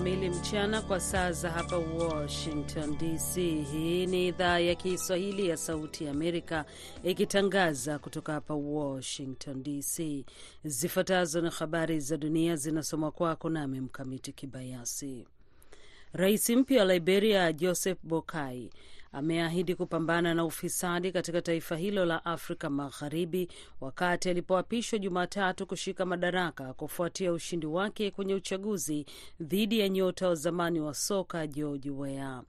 kamili mchana kwa saa za hapa Washington DC. Hii ni idhaa ya Kiswahili ya Sauti ya Amerika ikitangaza kutoka hapa Washington DC. Zifuatazo na habari za dunia zinasomwa kwako nami Mkamiti Kibayasi. Rais mpya wa Liberia Joseph Boakai ameahidi kupambana na ufisadi katika taifa hilo la Afrika Magharibi wakati alipoapishwa Jumatatu kushika madaraka kufuatia ushindi wake kwenye uchaguzi dhidi ya nyota wa zamani wa soka George Weah.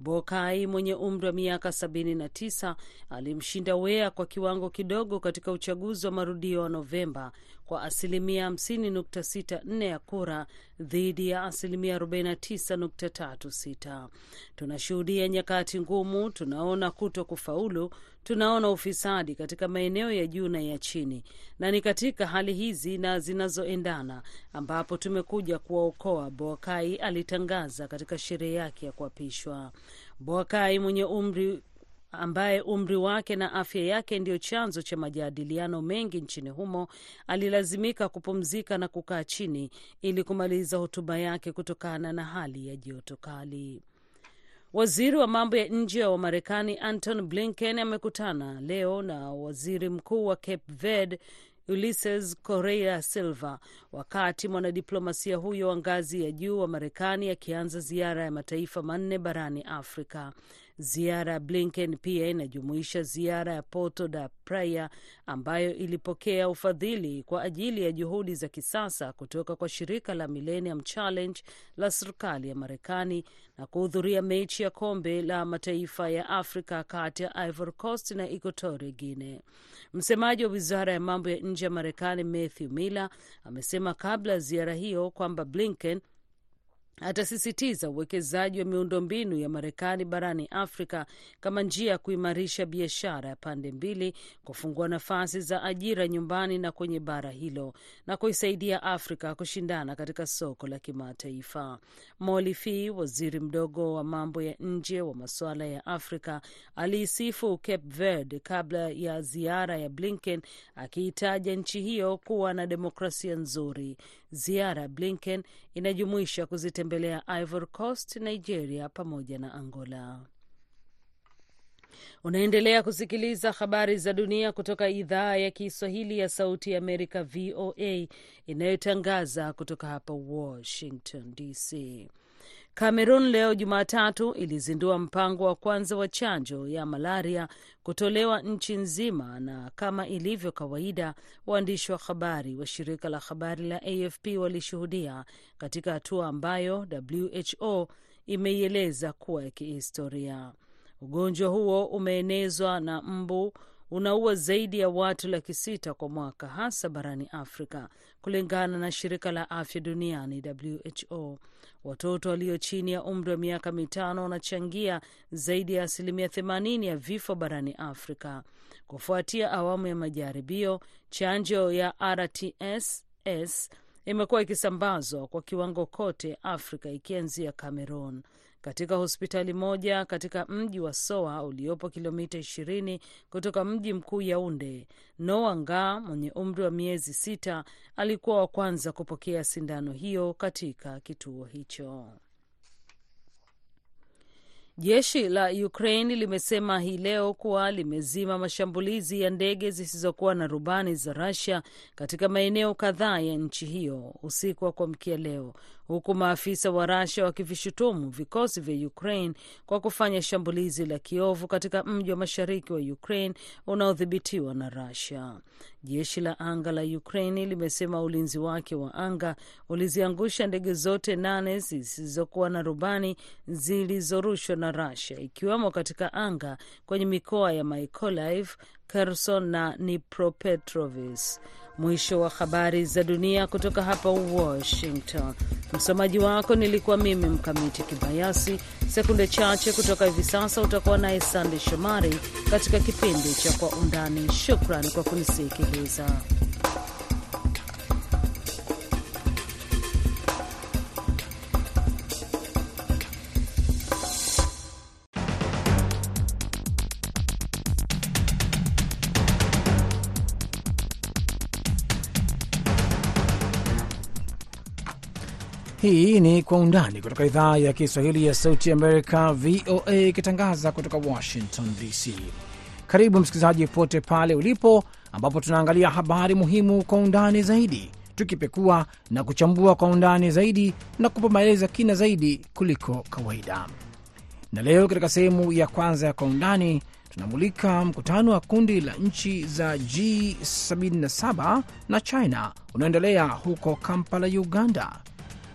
Boakai mwenye umri wa miaka 79 alimshinda Wea kwa kiwango kidogo katika uchaguzi wa marudio wa Novemba kwa asilimia 50.64 ya kura dhidi ya asilimia 49.36. Tunashuhudia nyakati ngumu, tunaona kuto kufaulu, tunaona ufisadi katika maeneo ya juu na ya chini, na ni katika hali hizi na zinazoendana ambapo tumekuja kuwaokoa, Boakai alitangaza katika sherehe yake ya kuapishwa. Boakai mwenye umri ambaye umri wake na afya yake ndiyo chanzo cha majadiliano mengi nchini humo alilazimika kupumzika na kukaa chini ili kumaliza hotuba yake kutokana na hali ya joto kali. Waziri wa mambo ya nje wa Marekani Anton Blinken amekutana leo na waziri mkuu wa Cape Verde Ulysses Correa Silva wakati mwanadiplomasia huyo wa ngazi ya juu wa Marekani akianza ziara ya mataifa manne barani Afrika. Ziara ya Blinken pia inajumuisha ziara ya Porto da Praia ambayo ilipokea ufadhili kwa ajili ya juhudi za kisasa kutoka kwa shirika la Millennium Challenge la serikali ya Marekani na kuhudhuria mechi ya kombe la mataifa ya Afrika kati ya Ivory Coast na Equatorial Guinea. Msemaji wa wizara ya mambo ya nje ya Marekani Matthew Miller amesema kabla ya ziara hiyo kwamba Blinken atasisitiza uwekezaji wa miundombinu ya Marekani barani Afrika kama njia ya kuimarisha biashara ya pande mbili, kufungua nafasi za ajira nyumbani na kwenye bara hilo na kuisaidia Afrika kushindana katika soko la kimataifa. Molifi, waziri mdogo wa mambo ya nje wa masuala ya Afrika, aliisifu Cape Verde kabla ya ziara ya Blinken, akiitaja nchi hiyo kuwa na demokrasia nzuri. Ziara ya Blinken inajumuisha kuzitembelea Ivory Coast, Nigeria pamoja na Angola. Unaendelea kusikiliza habari za dunia kutoka idhaa ya Kiswahili ya Sauti ya Amerika, VOA, inayotangaza kutoka hapa Washington DC. Cameroon leo Jumatatu ilizindua mpango wa kwanza wa chanjo ya malaria kutolewa nchi nzima, na kama ilivyo kawaida, waandishi wa habari wa shirika la habari la AFP walishuhudia katika hatua ambayo WHO imeieleza kuwa ya kihistoria. Ugonjwa huo umeenezwa na mbu unaua zaidi ya watu laki sita kwa mwaka hasa barani Afrika, kulingana na shirika la afya duniani WHO. Watoto walio chini ya umri wa miaka mitano wanachangia zaidi ya asilimia themanini ya vifo barani Afrika. Kufuatia awamu ya majaribio, chanjo ya RTSS imekuwa ikisambazwa kwa kiwango kote Afrika, ikianzia Cameroon. Katika hospitali moja katika mji wa Soa uliopo kilomita 20 kutoka mji mkuu Yaunde, Noa Nga mwenye umri wa miezi sita alikuwa wa kwanza kupokea sindano hiyo katika kituo hicho. Jeshi la Ukraine limesema hii leo kuwa limezima mashambulizi ya ndege zisizokuwa na rubani za Russia katika maeneo kadhaa ya nchi hiyo usiku wa kuamkia leo, huku maafisa wa Russia wakivishutumu vikosi vya Ukraine kwa kufanya shambulizi la kiovu katika mji wa mashariki wa Ukraine unaodhibitiwa na Russia. Jeshi la anga la Ukraine limesema ulinzi wake wa anga uliziangusha ndege zote nane zisizokuwa na rubani zilizorushwa na Russia, ikiwemo katika anga kwenye mikoa ya Mykolaiv, Kherson na Dnipropetrovsk. Mwisho wa habari za dunia kutoka hapa Washington. Msomaji wako nilikuwa mimi Mkamiti Kibayasi. Sekunde chache kutoka hivi sasa utakuwa naye Sande Shomari katika kipindi cha Kwa Undani. Shukran kwa kunisikiliza. Hii ni Kwa Undani kutoka idhaa ya Kiswahili ya Sauti Amerika, VOA, ikitangaza kutoka Washington DC. Karibu msikilizaji popote pale ulipo, ambapo tunaangalia habari muhimu kwa undani zaidi, tukipekua na kuchambua kwa undani zaidi na kupa maelezo kina zaidi kuliko kawaida. Na leo katika sehemu ya kwanza ya Kwa Undani tunamulika mkutano wa kundi la nchi za G77 na China unaoendelea huko Kampala, Uganda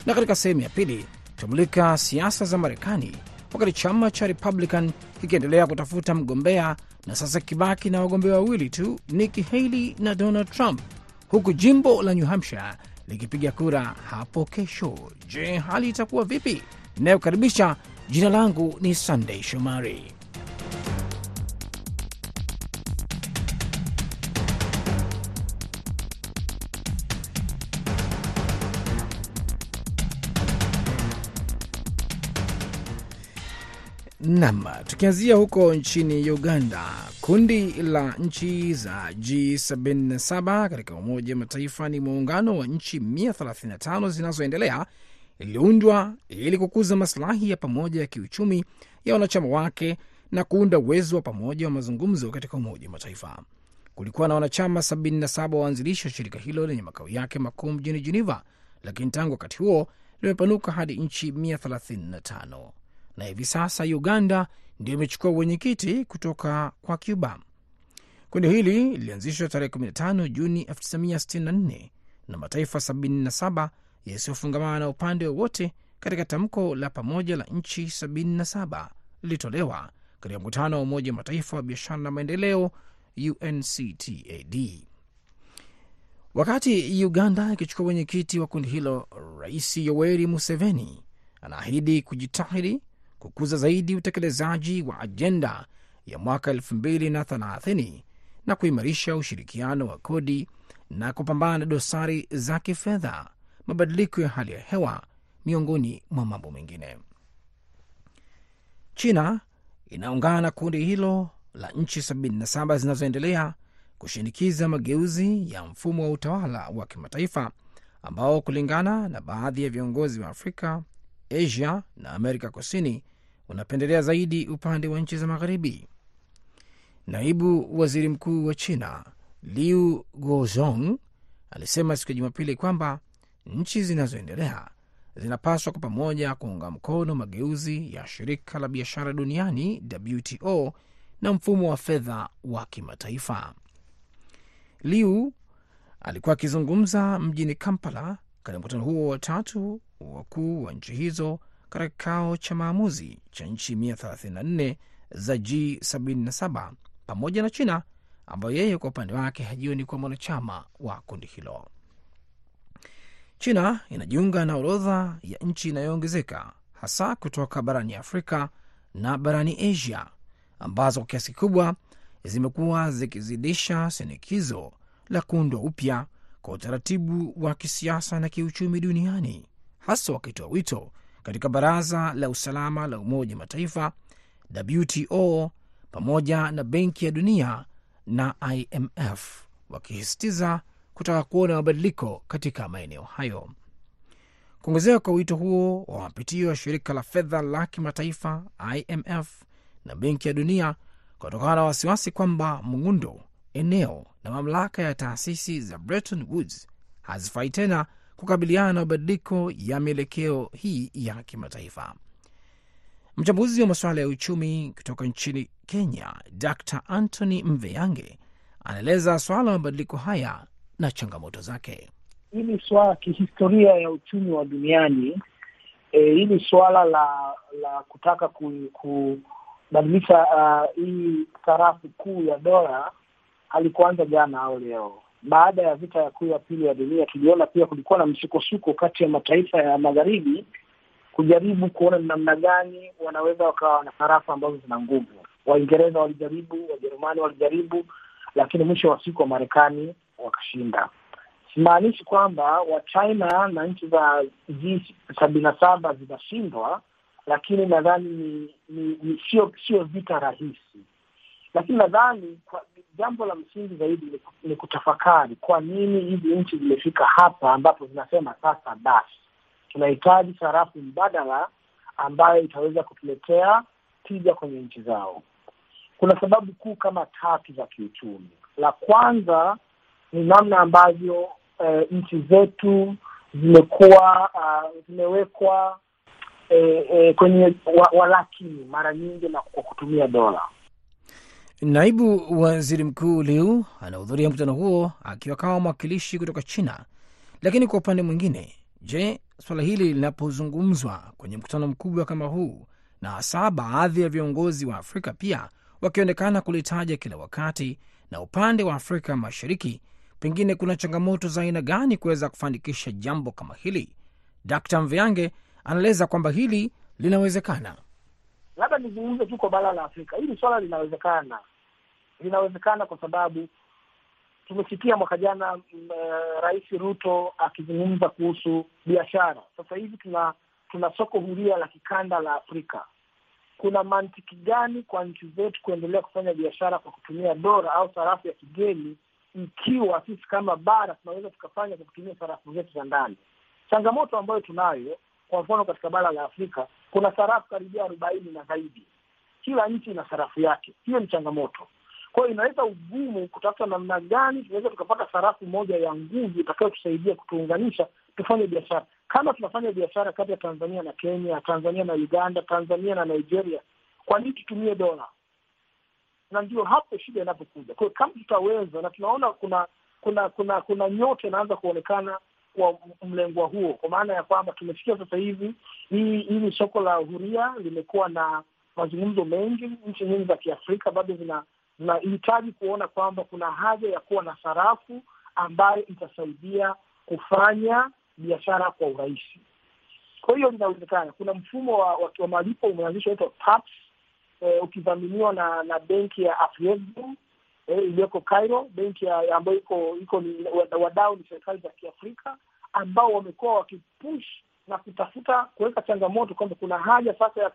na katika sehemu ya pili tutamulika siasa za Marekani wakati chama cha Republican kikiendelea kutafuta mgombea na sasa kibaki na wagombea wawili tu, Nikki Haley na Donald Trump, huku jimbo la New Hampshire likipiga kura hapo kesho. Je, hali itakuwa vipi? Inayokaribisha, jina langu ni Sunday Shomari. Nam, tukianzia huko nchini Uganda, kundi la nchi za G77 katika Umoja wa Mataifa ni muungano wa nchi 135 zinazoendelea iliundwa ili kukuza masilahi ya pamoja ya kiuchumi ya wanachama wake na kuunda uwezo wa pamoja wa mazungumzo katika Umoja wa Mataifa. Kulikuwa na wanachama 77 waanzilishi wa shirika hilo lenye makao yake makuu mjini Geneva, lakini tangu wakati huo limepanuka hadi nchi 135 na hivi sasa Uganda ndio imechukua uwenyekiti kutoka kwa Cuba. Kundi hili lilianzishwa tarehe 15 Juni 1964 na mataifa 77 yasiyofungamana na upande wowote katika tamko la pamoja la nchi 77 lilitolewa katika mkutano wa Umoja wa Mataifa wa biashara na maendeleo UNCTAD. Wakati Uganda ikichukua wenyekiti wa kundi hilo, Rais Yoweri Museveni anaahidi kujitahidi kukuza zaidi utekelezaji wa ajenda ya mwaka 2030 na kuimarisha ushirikiano wa kodi na kupambana na dosari za kifedha, mabadiliko ya hali ya hewa, miongoni mwa mambo mengine. China inaungana na kundi hilo la nchi 77 zinazoendelea kushinikiza mageuzi ya mfumo wa utawala wa kimataifa ambao kulingana na baadhi ya viongozi wa Afrika, Asia na Amerika Kusini unapendelea zaidi upande wa nchi za magharibi. Naibu waziri mkuu wa China Liu Guozhong alisema siku ya Jumapili kwamba nchi zinazoendelea zinapaswa kwa pamoja kuunga mkono mageuzi ya shirika la biashara duniani WTO na mfumo wa fedha wa kimataifa. Liu alikuwa akizungumza mjini Kampala katika mkutano huo wa tatu wakuu wa nchi hizo katika kikao cha maamuzi cha nchi 134 za G77 pamoja na China ambayo yeye kwa upande wake hajioni kuwa mwanachama wa kundi hilo. China inajiunga na orodha ya nchi inayoongezeka hasa kutoka barani Afrika na barani Asia ambazo kwa kiasi kikubwa zimekuwa zikizidisha shinikizo la kuundwa upya kwa utaratibu wa kisiasa na kiuchumi duniani, hasa wakitoa wito katika Baraza la Usalama la Umoja Mataifa, WTO, pamoja na Benki ya Dunia na IMF, wakisisitiza kutaka kuona mabadiliko katika maeneo hayo. Kuongezeka kwa wito huo wa mapitio ya shirika la fedha la kimataifa IMF na Benki ya Dunia kutokana na wasiwasi kwamba muundo, eneo na mamlaka ya taasisi za Bretton Woods hazifai tena kukabiliana na mabadiliko ya mielekeo hii ya kimataifa. Mchambuzi wa masuala ya uchumi kutoka nchini Kenya, Dr Anthony Mveyange anaeleza swala la mabadiliko haya na changamoto zake. Hili swala kihistoria ya uchumi wa duniani e, hili swala la la kutaka kubadilisha uh, hii sarafu kuu ya dola halikuanza jana au leo. Baada ya vita ya kuu ya pili ya dunia, tuliona pia kulikuwa na msukosuko kati ya mataifa ya magharibi kujaribu kuona ni namna gani wanaweza wakawa na sarafu ambazo zina nguvu. Waingereza walijaribu, Wajerumani walijaribu, lakini mwisho wa siku wa Marekani wakashinda. Simaanishi kwamba Wachina na nchi za G sabini na saba zinashindwa, lakini nadhani ni, ni, ni sio sio vita rahisi, lakini nadhani jambo la msingi zaidi ni, kutafakari kwa nini hizi nchi zimefika hapa ambapo zinasema sasa basi tunahitaji sarafu mbadala ambayo itaweza kutuletea tija kwenye nchi zao. Kuna sababu kuu kama tatu za kiuchumi. La kwanza ni namna ambavyo eh, nchi zetu zimekuwa uh, zimewekwa eh, kwenye wa, walakini mara nyingi na kwa kutumia dola. Naibu waziri mkuu Liu anahudhuria mkutano huo akiwa kama mwakilishi kutoka China. Lakini kwa upande mwingine, je, suala hili linapozungumzwa kwenye mkutano mkubwa kama huu, na hasa baadhi ya viongozi wa Afrika pia wakionekana kulitaja kila wakati, na upande wa Afrika Mashariki, pengine kuna changamoto za aina gani kuweza kufanikisha jambo kama hili? Dkt Mviange anaeleza kwamba hili linawezekana. Labda nizungumze tu kwa bara la Afrika, hili swala linawezekana. Linawezekana kwa sababu tumesikia mwaka jana mm, eh, Rais Ruto akizungumza kuhusu biashara. Sasa hivi tuna tuna soko huria la kikanda la Afrika. Kuna mantiki gani kwa nchi zetu kuendelea kufanya biashara kwa kutumia dola au sarafu ya kigeni ikiwa sisi kama bara tunaweza tukafanya kwa kutumia sarafu zetu za ndani? Changamoto ambayo tunayo, kwa mfano, katika bara la Afrika kuna sarafu karibia arobaini na zaidi. Kila nchi ina sarafu yake. Hiyo ni changamoto. Kwa hiyo inaleta ugumu kutafuta namna gani tunaweza tukapata sarafu moja ya nguvu itakayotusaidia kutuunganisha tufanye biashara kama tunafanya biashara kati ya Tanzania na Kenya, Tanzania na Uganda, Tanzania na Nigeria. Kwa nini tutumie dola? Na ndio hapo shida inapokuja. Kwa hiyo kama tutaweza, na tunaona kuna kuna kuna kuna nyota inaanza kuonekana kwa mlengwa huo, kwa maana ya kwamba tumesikia sasa hivi hii hili soko la huria limekuwa na mazungumzo mengi. Nchi nyingi za Kiafrika bado zina zinahitaji kuona kwamba kuna haja ya kuwa na sarafu ambayo itasaidia kufanya biashara kwa urahisi. Kwa hiyo linawezekana. Kuna mfumo wa, wa, wa malipo umeanzishwa unaitwa TAPS eh, ukidhaminiwa na na benki ya Afrexim eh, iliyoko Cairo, benki ambayo iko iko ni wadau ni serikali za Kiafrika ambao wamekuwa wakipush na kutafuta kuweka changamoto kwamba kuna haja sasa ya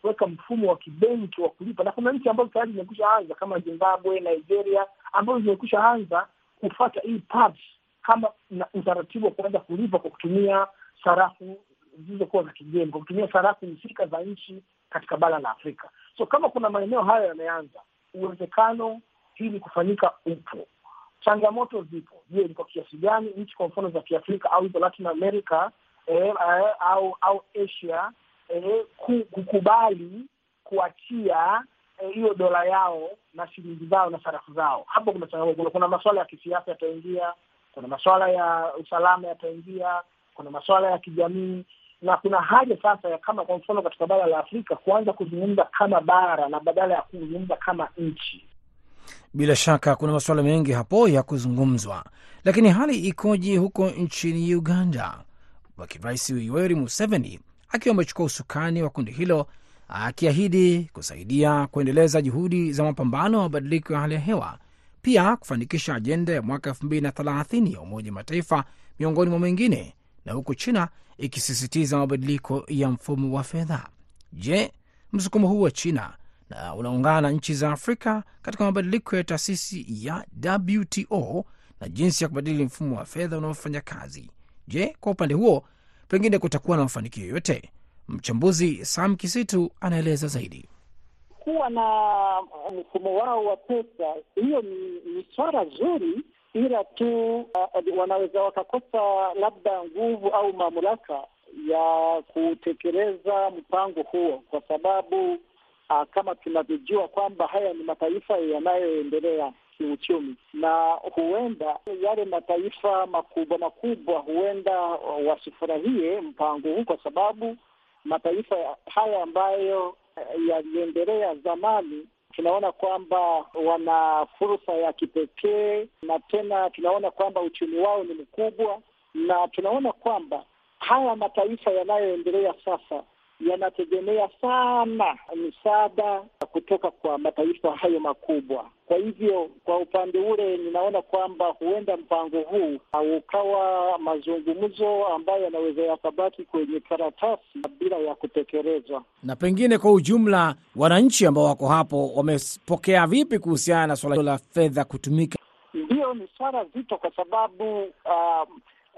kuweka mfumo wa kibenki wa kulipa, na kuna nchi ambazo tayari zimekusha anza kama Zimbabwe, Nigeria ambazo zimekusha anza kufata hii TAPS kama na utaratibu wa kuanza kulipa kwa kutumia sarafu zilizokuwa za kigeni, kwa kutumia sarafu husika za nchi katika bara la Afrika. So kama kuna maeneo hayo yameanza, uwezekano hili kufanyika upo. Changamoto zipo. Je, ni kwa kiasi gani nchi kwa mfano za Kiafrika au hizo Latin America eh, eh, au au Asia eh, kukubali kuachia hiyo eh, dola yao na shilingi zao na sarafu zao? Hapo kuna changamoto. Kuna masuala ya kisiasa yataingia kuna masuala ya usalama yataingia, kuna masuala ya kijamii, na kuna haja sasa ya kama kwa mfano katika bara la Afrika kuanza kuzungumza kama bara na badala ya kuzungumza kama nchi. Bila shaka kuna masuala mengi hapo ya kuzungumzwa, lakini hali ikoje huko nchini Uganda? Rais Yoweri Museveni akiwa amechukua usukani wa kundi hilo, akiahidi kusaidia kuendeleza juhudi za mapambano ya mabadiliko ya hali ya hewa pia kufanikisha ajenda ya mwaka elfu mbili na thelathini ya Umoja Mataifa miongoni mwa mengine, na huku China ikisisitiza mabadiliko ya mfumo wa fedha. Je, msukumo huu wa China na unaungana na nchi za Afrika katika mabadiliko ya taasisi ya WTO na jinsi ya kubadili mfumo wa fedha unaofanya kazi? Je, kwa upande huo pengine kutakuwa na mafanikio yoyote? Mchambuzi Sam Kisitu anaeleza zaidi. Kuwa na mfumo wao wa pesa, hiyo ni, ni swala zuri, ila tu uh, wanaweza wakakosa labda nguvu au mamlaka ya kutekeleza mpango huo, kwa sababu uh, kama tunavyojua kwamba haya ni mataifa yanayoendelea kiuchumi, na huenda yale mataifa makubwa makubwa huenda wasifurahie mpango huu, kwa sababu mataifa haya ambayo yaliendelea zamani, tunaona kwamba wana fursa ya kipekee, na tena tunaona kwamba uchumi wao ni mkubwa, na tunaona kwamba haya mataifa yanayoendelea sasa yanategemea sana misaada kutoka kwa mataifa hayo makubwa. Kwa hivyo, kwa upande ule, ninaona kwamba huenda mpango huu ukawa mazungumzo ambayo yanaweza yakabaki kwenye karatasi bila ya kutekelezwa. Na pengine kwa ujumla, wananchi ambao wako hapo wamepokea vipi kuhusiana na suala la fedha kutumika? Ndiyo, ni swala zito kwa sababu uh,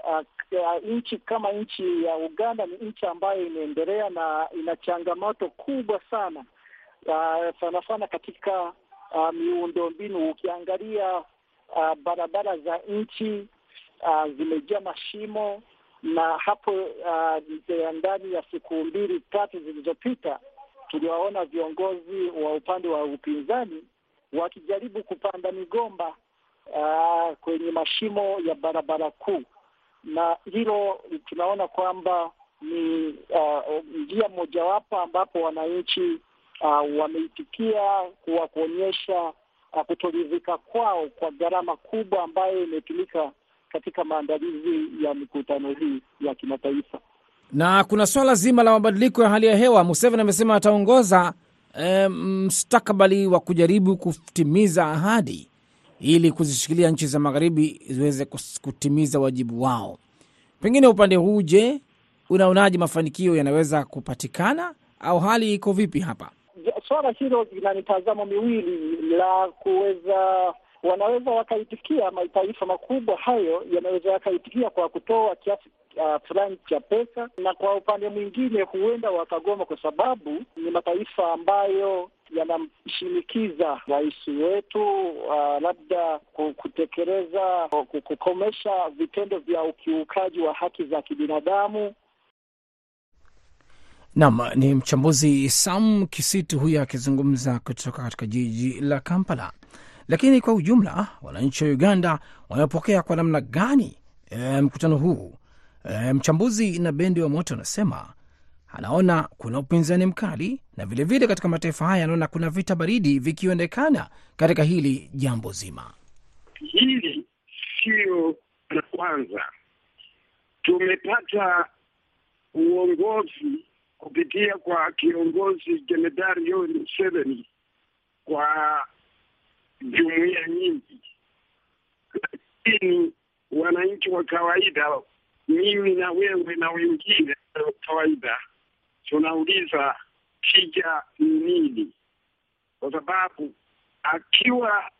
uh, nchi kama nchi ya Uganda ni nchi ambayo imeendelea na ina changamoto kubwa sana uh, sana sana katika uh, miundo mbinu. Ukiangalia uh, barabara za nchi uh, zimejaa mashimo, na hapo uh, ndani ya siku mbili tatu zilizopita tuliwaona viongozi wa upande wa upinzani wakijaribu kupanda migomba uh, kwenye mashimo ya barabara kuu, na hilo tunaona kwamba ni uh, njia mojawapo ambapo wananchi uh, wameitikia kuwa kuonyesha uh, kutoridhika kwao kwa gharama kubwa ambayo imetumika katika maandalizi ya mikutano hii ya kimataifa na kuna swala zima la mabadiliko ya hali ya hewa. Museveni amesema ataongoza e, mstakabali wa kujaribu kutimiza ahadi ili kuzishikilia nchi za magharibi ziweze kutimiza wajibu wao. Pengine upande huu, je, unaonaje mafanikio yanaweza kupatikana au hali iko vipi hapa? Swala hilo lina mitazamo miwili la kuweza wanaweza wakaitikia, mataifa makubwa hayo yanaweza yakaitikia kwa kutoa kiasi uh, fulani cha pesa, na kwa upande mwingine huenda wakagoma, kwa sababu ni mataifa ambayo yanamshinikiza rais wetu uh, labda kutekeleza, kukomesha vitendo vya ukiukaji wa haki za kibinadamu. Nam ni mchambuzi Sam Kisitu huyo akizungumza kutoka katika jiji la Kampala. Lakini kwa ujumla wananchi wa Uganda wamepokea kwa namna gani e, mkutano huu? E, mchambuzi na bendi wa moto anasema anaona kuna upinzani mkali na vilevile vile katika mataifa haya anaona kuna vita baridi vikionekana katika hili jambo zima. Hili sio la kwanza, tumepata uongozi kupitia kwa kiongozi Jemedari Yoweri Museveni kwa jumuiya nyingi, lakini wananchi wa kawaida, mimi na wewe na wengine wa kawaida, tunauliza tija ni nini? Kwa sababu akiwa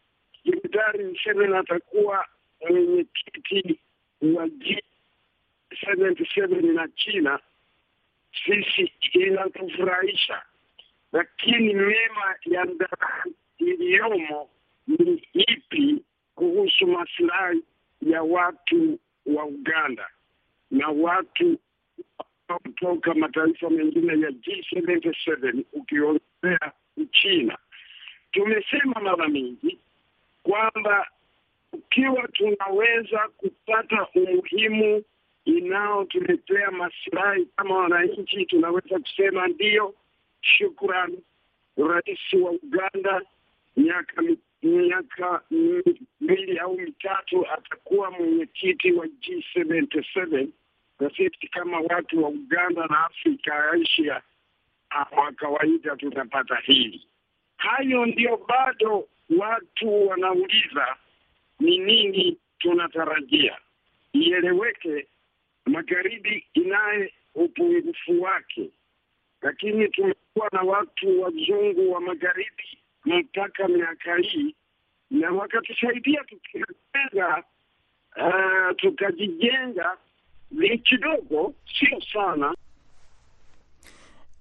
Jemedari Museveni atakuwa mwenyekiti wa G77 na China, sisi inatufurahisha, lakini mema ya ndani iliyomo maslahi ya watu wa Uganda na watu kutoka mataifa mengine ya G77 ukiongezea Uchina. Tumesema mara mingi kwamba ukiwa tunaweza kupata umuhimu inayotuletea masilahi kama wananchi, tunaweza kusema ndiyo, shukrani. Rais wa Uganda miaka miaka mbili au mitatu atakuwa mwenyekiti wa G77 na sisi kama watu wa Uganda na Afrika Asia kwa kawaida tunapata hili. Hayo ndio bado watu wanauliza ni nini tunatarajia. Ieleweke, magharibi inaye upungufu wake, lakini tumekuwa na watu wazungu wa magharibi mpaka miaka hii na wakatusaidia tukiweza, uh, tukajijenga ni kidogo, sio sana.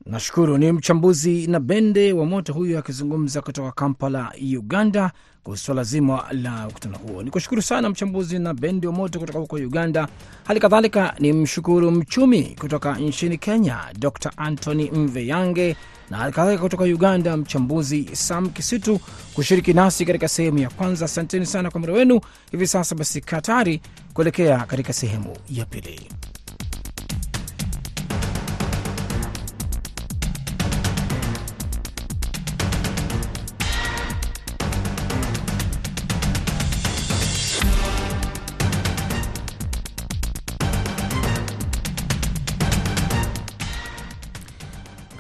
Nashukuru. Ni mchambuzi na bende wa moto huyo akizungumza kutoka Kampala, Uganda, kuhusu swala zima la mkutano huo. Ni kushukuru sana mchambuzi na bende wa moto kutoka huko Uganda. Hali kadhalika ni mshukuru mchumi kutoka nchini Kenya, Dr Anthony Mveyange, na halikadhalika kutoka Uganda, mchambuzi Sam Kisitu kushiriki nasi katika sehemu ya kwanza. Asanteni sana kwa muda wenu. Hivi sasa basi, Katari kuelekea katika sehemu ya pili.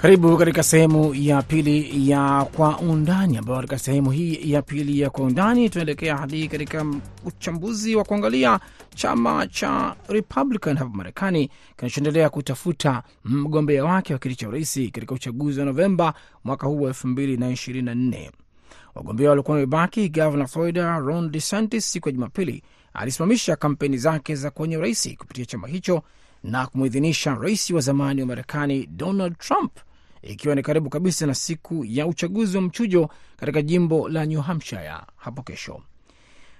Karibu katika sehemu ya pili ya Kwa Undani, ambayo katika sehemu hii ya pili ya Kwa Undani tunaelekea hadi katika uchambuzi wa kuangalia chama cha Republican hapa Marekani kinachoendelea kutafuta mgombea wake wa kiti cha urais katika uchaguzi wa Novemba mwaka huu wa elfu mbili na ishirini na nne. Wagombea waliokuwa wamebaki, gavana Florida Ron DeSantis siku ya Jumapili alisimamisha kampeni zake za kwenye urais kupitia chama hicho na kumwidhinisha rais wa zamani wa Marekani Donald Trump, ikiwa ni karibu kabisa na siku ya uchaguzi wa mchujo katika jimbo la New Hampshire hapo kesho.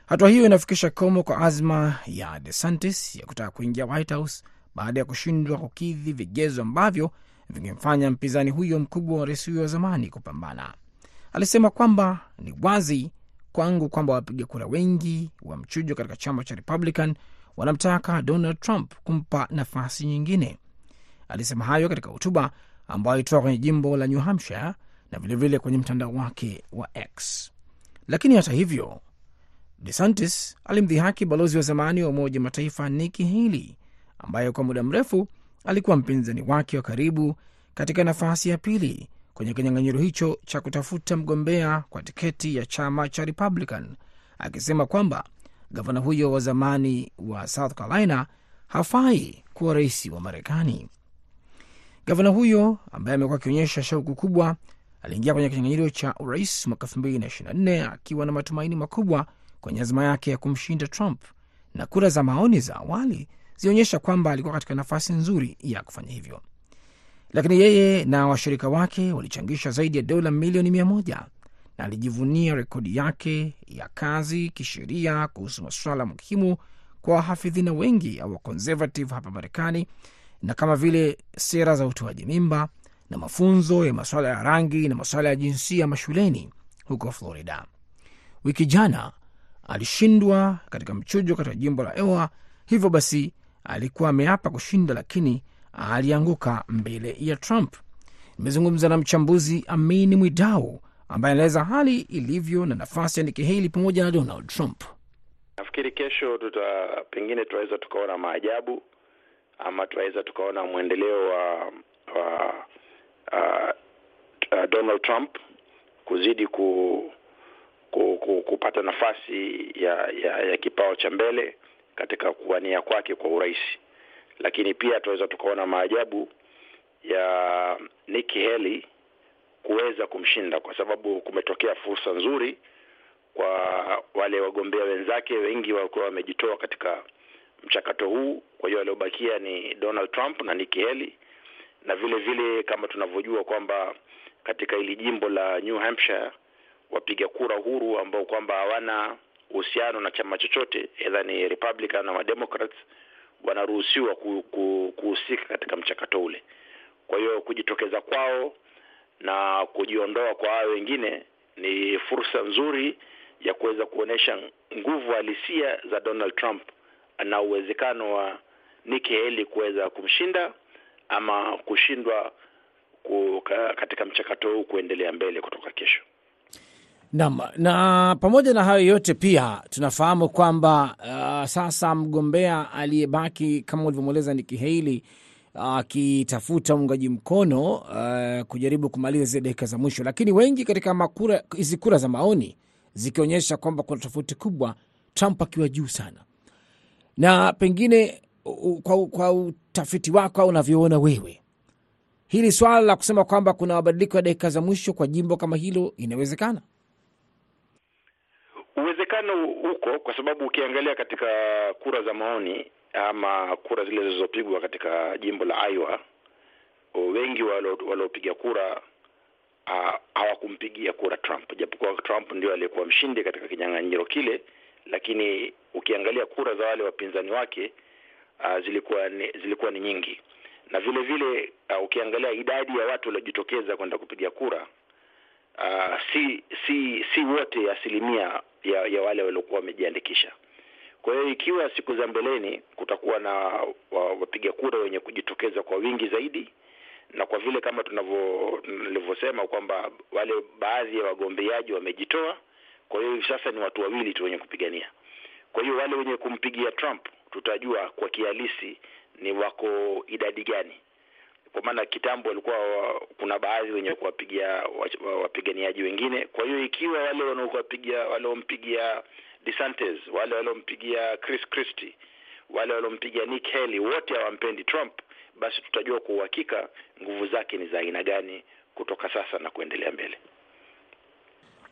Hatua hiyo inafikisha komo kwa azma ya DeSantis ya kutaka kuingia White House baada ya kushindwa kukidhi vigezo ambavyo vingemfanya mpinzani huyo mkubwa wa rais huyo wa zamani kupambana. Alisema kwamba ni wazi kwangu kwamba wapiga kura wengi wa mchujo katika chama cha Republican wanamtaka Donald Trump kumpa nafasi nyingine. Alisema hayo katika hotuba ambayo alitoa kwenye jimbo la New Hampshire na vilevile kwenye mtandao wake wa X. Lakini hata hivyo, DeSantis alimdhihaki balozi wa zamani wa Umoja Mataifa Nikki Haley ambaye kwa muda mrefu alikuwa mpinzani wake wa karibu katika nafasi ya pili kwenye kinyang'anyiro hicho cha kutafuta mgombea kwa tiketi ya chama cha Republican, akisema kwamba gavana huyo wa zamani wa South Carolina hafai kuwa rais wa Marekani. Gavana huyo ambaye amekuwa akionyesha shauku kubwa aliingia kwenye kinyang'anyiro cha urais mwaka 2024 akiwa na matumaini makubwa kwenye azima yake ya kumshinda Trump, na kura za maoni za awali zilionyesha kwamba alikuwa katika nafasi nzuri ya kufanya hivyo, lakini yeye na washirika wake walichangisha zaidi ya dola milioni mia moja na alijivunia rekodi yake ya kazi kisheria kuhusu masuala muhimu kwa wahafidhina wengi au wakonservative hapa Marekani, na kama vile sera za utoaji mimba na mafunzo ya masuala ya rangi na masuala ya jinsia mashuleni huko Florida. Wiki jana alishindwa katika mchujo katika jimbo la Iowa, hivyo basi alikuwa ameapa kushinda, lakini alianguka mbele ya Trump. Nimezungumza na mchambuzi Amini Mwidau ambaye anaeleza hali ilivyo na nafasi ya Nikki pamoja na Donald Trump. Nafikiri kesho tuta pengine tunaweza tukaona maajabu ama tunaweza tukaona mwendeleo wa, wa uh, uh, Donald Trump kuzidi ku, ku, ku, kupata nafasi ya, ya, ya kipao cha mbele katika kuwania kwake kwa urais, lakini pia tunaweza tukaona maajabu ya Nikki Haley kuweza kumshinda kwa sababu kumetokea fursa nzuri kwa wale wagombea wenzake, wengi walikuwa wamejitoa katika mchakato huu. Kwa hiyo aliobakia ni Donald Trump na Nikki Haley, na vile vile kama tunavyojua kwamba katika hili jimbo la New Hampshire wapiga kura huru ambao kwamba hawana uhusiano na chama chochote, aidha ni Republican na Democrats, wanaruhusiwa kuhusika katika mchakato ule. Kwa hiyo kujitokeza kwao na kujiondoa kwa hao wengine ni fursa nzuri ya kuweza kuonyesha nguvu halisia za Donald Trump na uwezekano wa Nikki Haley kuweza kumshinda ama kushindwa katika mchakato huu kuendelea mbele kutoka kesho. Naam, na pamoja na hayo yote pia tunafahamu kwamba uh, sasa mgombea aliyebaki kama ulivyomweleza Nikki Haley akitafuta uh, uungaji mkono uh, kujaribu kumaliza zile dakika za mwisho, lakini wengi katika hizi kura za maoni zikionyesha kwamba kuna tofauti kubwa, Trump akiwa juu sana. Na pengine kwa, kwa utafiti wako au unavyoona wewe, hili swala la kusema kwamba kuna mabadiliko ya dakika za mwisho kwa jimbo kama hilo inawezekana? Uwezekano huko, kwa sababu ukiangalia katika kura za maoni ama kura zile zilizopigwa katika jimbo la Iowa, wengi waliopiga kura hawakumpigia kura Trump, japokuwa Trump ndio aliyekuwa mshindi katika kinyang'anyiro kile, lakini ukiangalia kura za wale wapinzani wake uh, zilikuwa ni, zilikuwa ni nyingi, na vile vile uh, ukiangalia idadi ya watu waliojitokeza kwenda kupiga kura uh, si si si wote asilimia ya, ya wale waliokuwa wamejiandikisha. Kwa hiyo ikiwa siku za mbeleni kutakuwa na wapiga kura wenye kujitokeza kwa wingi zaidi, na kwa vile kama tunavyo nilivyosema kwamba wale baadhi ya wagombeaji wamejitoa, kwa hiyo hivi sasa ni watu wawili tu wenye kupigania. Kwa hiyo wale wenye kumpigia Trump tutajua kwa kihalisi ni wako idadi gani, kwa maana kitambo walikuwa kuna baadhi wenye kuwapigia wapiganiaji wengine. Kwa hiyo ikiwa wale wanaokuwapigia waliompigia DeSantis, wale waliompigia Chris Christie, wale waliompigia Nick Haley, wote hawampendi Trump, basi tutajua kwa uhakika nguvu zake ni za aina gani kutoka sasa na kuendelea mbele.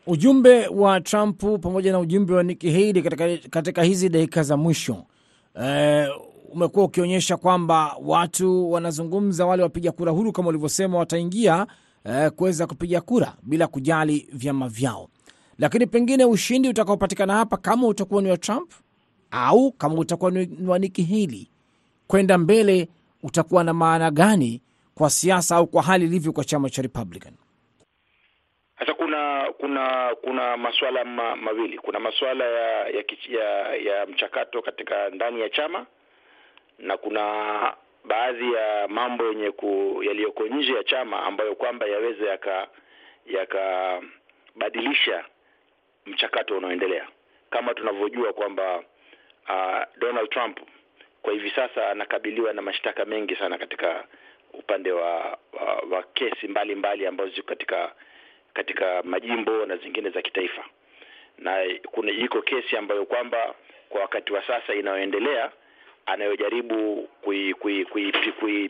Ujumbe wa Trump pamoja na ujumbe wa Nikki Haley katika, katika hizi dakika za mwisho e, umekuwa ukionyesha kwamba watu wanazungumza, wale wapiga kura huru kama ulivyosema, wataingia e, kuweza kupiga kura bila kujali vyama vyao, lakini pengine ushindi utakaopatikana hapa kama utakuwa ni wa Trump au kama utakuwa ni wa Nikki Haley, kwenda mbele utakuwa na maana gani kwa siasa au kwa hali ilivyo kwa chama cha Republican? Kuna kuna masuala ma, mawili. Kuna masuala ya ya, ya ya mchakato katika ndani ya chama na kuna baadhi ya mambo yenye yaliyoko nje ya chama ambayo kwamba yaweza yaka yakabadilisha mchakato unaoendelea. Kama tunavyojua kwamba uh, Donald Trump kwa hivi sasa anakabiliwa na mashtaka mengi sana katika upande wa wa, wa kesi mbalimbali mbali ambazo ziko katika katika majimbo na zingine za kitaifa, na kuna iko kesi ambayo kwamba kwa wakati wa sasa inayoendelea anayojaribu kuipinga kui, kui, kui,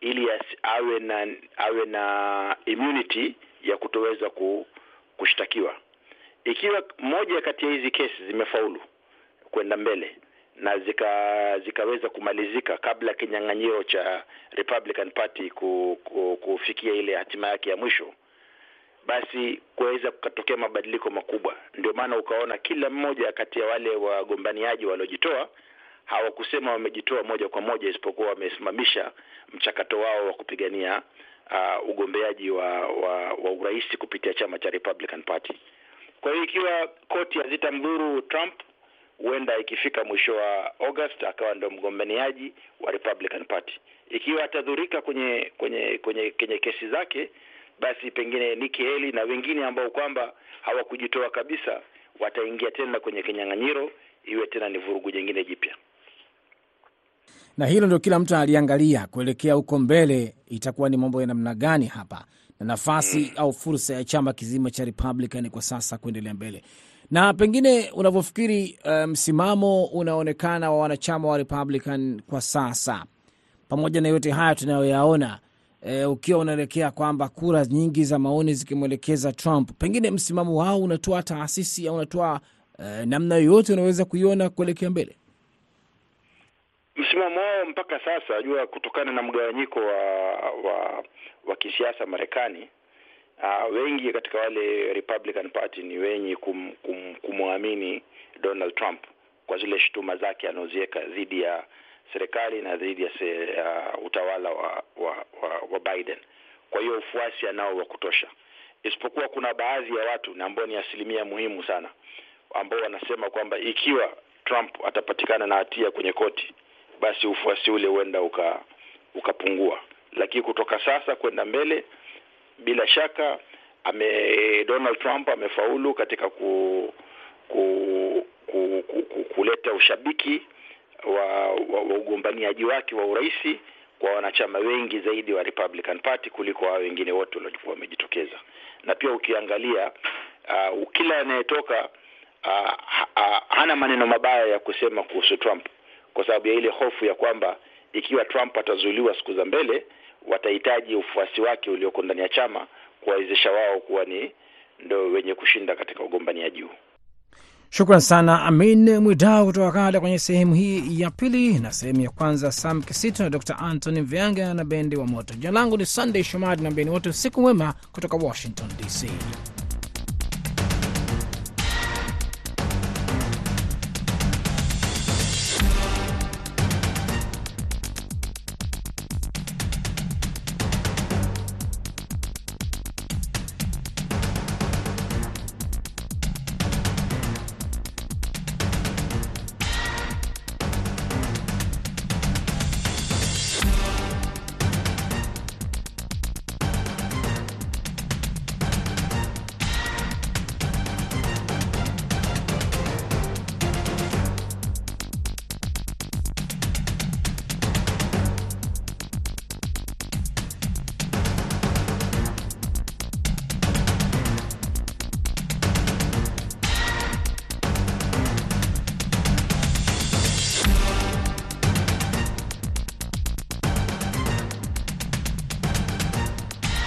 ili awe na awe na immunity ya kutoweza kushtakiwa. Ikiwa moja kati ya hizi kesi zimefaulu kwenda mbele na zika zikaweza kumalizika kabla kinyang'anyiro cha Republican Party ku, ku, kufikia ile hatima yake ya mwisho, basi kuweza kukatokea mabadiliko makubwa. Ndio maana ukaona kila mmoja kati ya wale wagombaniaji waliojitoa hawakusema wamejitoa moja kwa moja, isipokuwa wamesimamisha mchakato wao wa kupigania uh, ugombeaji wa, wa, wa urais kupitia chama cha Republican Party. Kwa hiyo ikiwa koti hazitamdhuru Trump huenda ikifika mwisho wa August akawa ndio mgombaniaji wa Republican Party. Ikiwa atadhurika kwenye kwenye kwenye kwenye kesi zake, basi pengine Nikki Haley na wengine ambao kwamba hawakujitoa kabisa wataingia tena kwenye kinyang'anyiro, iwe tena ni vurugu jingine jipya. Na hilo ndio kila mtu analiangalia kuelekea huko mbele, itakuwa ni mambo ya namna gani hapa na nafasi mm, au fursa ya chama kizima cha Republican kwa sasa kuendelea mbele na pengine unavyofikiri msimamo um, unaonekana wa wanachama wa Republican kwa sasa, pamoja na yote haya tunayoyaona, e, ukiwa unaelekea kwamba kura nyingi za maoni zikimwelekeza Trump, pengine msimamo wao unatoa taasisi au unatoa e, namna yoyote unaweza kuiona kuelekea mbele? Msimamo wao mpaka sasa, jua kutokana na mgawanyiko wa wa, wa kisiasa Marekani Uh, wengi katika wale Republican Party ni wenye kum, kum, kumwamini Donald Trump kwa zile shutuma zake anazoziweka dhidi ya serikali na dhidi ya se, uh, utawala wa, wa, wa, wa Biden. Kwa hiyo ufuasi anao wa kutosha, isipokuwa kuna baadhi ya watu na ambao ni asilimia muhimu sana ambao wanasema kwamba ikiwa Trump atapatikana na hatia kwenye koti, basi ufuasi ule huenda uka, ukapungua, lakini kutoka sasa kwenda mbele bila shaka ame Donald Trump amefaulu katika ku, ku, ku, ku, ku, kuleta ushabiki wa, wa, wa ugombaniaji wake wa uraisi kwa wanachama wengi zaidi wa Republican Party kuliko hao wengine wote waliokuwa wamejitokeza. Na pia ukiangalia uh, kila anayetoka uh, ha, hana maneno mabaya ya kusema kuhusu Trump kwa sababu ya ile hofu ya kwamba ikiwa Trump atazuiliwa siku za mbele watahitaji ufuasi wake ulioko ndani ya chama kuwawezesha wao kuwa ni ndo wenye kushinda katika ugombaniaji huu. Shukran sana Amin Mwidau kutoka Kanada kwenye sehemu hii ya pili, na sehemu ya kwanza Sam Kisito na Dr Anthony Mvyanga na bendi wa Moto. Jina langu ni Sunday Shomari na mbeni wote, usiku mwema kutoka Washington DC.